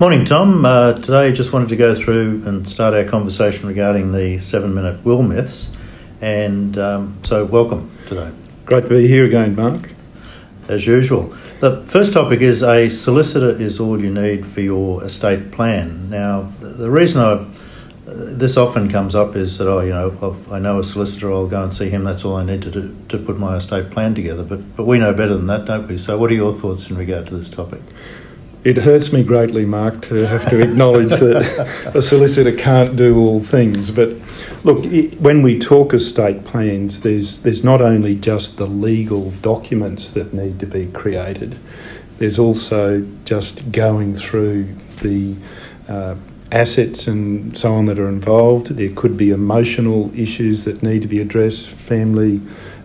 Morning, Tom. Uh, today, just wanted to go through and start our conversation regarding the seven minute will myths. And um, so, welcome today. Great to be here again, Mark. As usual. The first topic is a solicitor is all you need for your estate plan. Now, the reason I this often comes up is that oh you know i know a solicitor I'll go and see him that's all I need to do to put my estate plan together but but we know better than that don't we so what are your thoughts in regard to this topic it hurts me greatly, Mark, to have to acknowledge that a solicitor can't do all things. But look, when we talk estate plans, there's there's not only just the legal documents that need to be created. There's also just going through the uh, assets and so on that are involved. There could be emotional issues that need to be addressed, family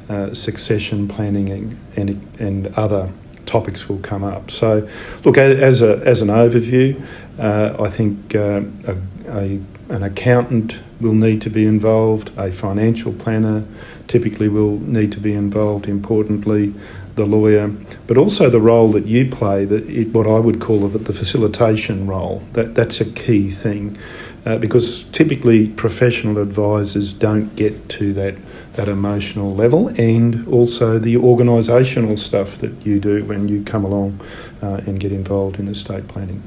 uh, succession planning, and, and, and other topics will come up. So, look, as, a, as an overview, uh, I think uh, a, a, an accountant will need to be involved, a financial planner typically will need to be involved, importantly, the lawyer, but also the role that you play, that it, what I would call the, the facilitation role. That, that's a key thing uh, because typically professional advisors don't get to that that emotional level and also the organisational stuff that you do when you come along uh, and get involved in estate planning.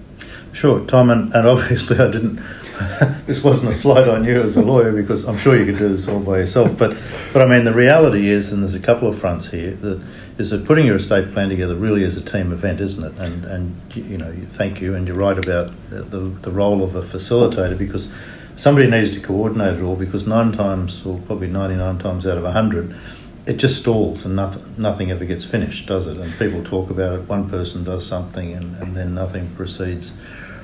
Sure, Tom, and, and obviously I didn't. this wasn't a slight on you as a lawyer because I'm sure you could do this all by yourself. But, but I mean, the reality is, and there's a couple of fronts here, that is that putting your estate plan together really is a team event, isn't it? And and you know, thank you, and you're right about the, the role of a facilitator because somebody needs to coordinate it all because nine times, or probably 99 times out of 100, it just stalls and nothing, nothing ever gets finished, does it? And people talk about it, one person does something and, and then nothing proceeds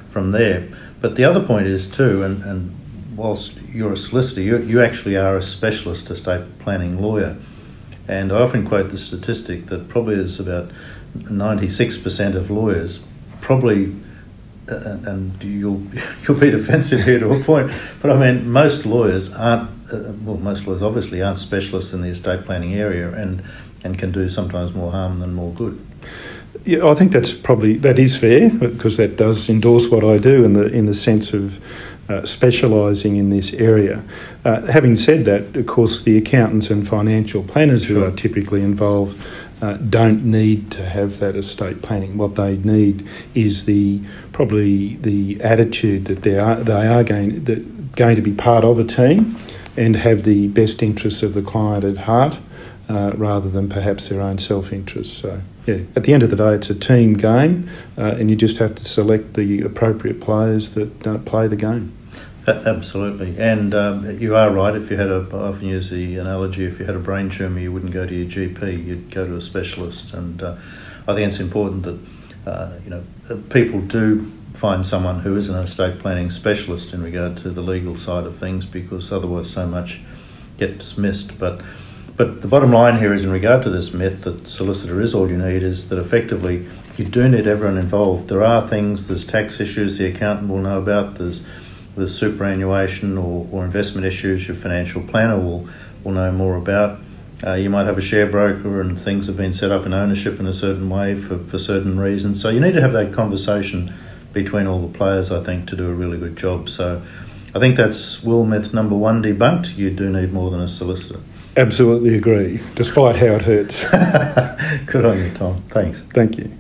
from there. But the other point is, too, and, and whilst you're a solicitor, you, you actually are a specialist estate planning lawyer. And I often quote the statistic that probably is about 96% of lawyers probably and, and you'll you'll be defensive here to a point, but I mean most lawyers aren't uh, well most lawyers obviously aren't specialists in the estate planning area and and can do sometimes more harm than more good. Yeah, I think that's probably that is fair because that does endorse what I do in the in the sense of uh, specialising in this area. Uh, having said that, of course, the accountants and financial planners who are typically involved uh, don't need to have that estate planning. What they need is the probably the attitude that they are they are going that going to be part of a team and have the best interests of the client at heart. Uh, rather than perhaps their own self interest. So, yeah, at the end of the day, it's a team game, uh, and you just have to select the appropriate players that uh, play the game. Absolutely, and um, you are right. If you had a, I often use the analogy: if you had a brain tumour, you wouldn't go to your GP; you'd go to a specialist. And uh, I think it's important that uh, you know people do find someone who is an estate planning specialist in regard to the legal side of things, because otherwise, so much gets missed. But but the bottom line here is in regard to this myth that solicitor is all you need is that effectively you do need everyone involved. There are things, there's tax issues the accountant will know about. There's the superannuation or, or investment issues your financial planner will, will know more about. Uh, you might have a share broker and things have been set up in ownership in a certain way for, for certain reasons. So you need to have that conversation between all the players, I think, to do a really good job. So I think that's will myth number one debunked. You do need more than a solicitor. Absolutely agree, despite how it hurts. good on you, Tom. Thanks. Thank you.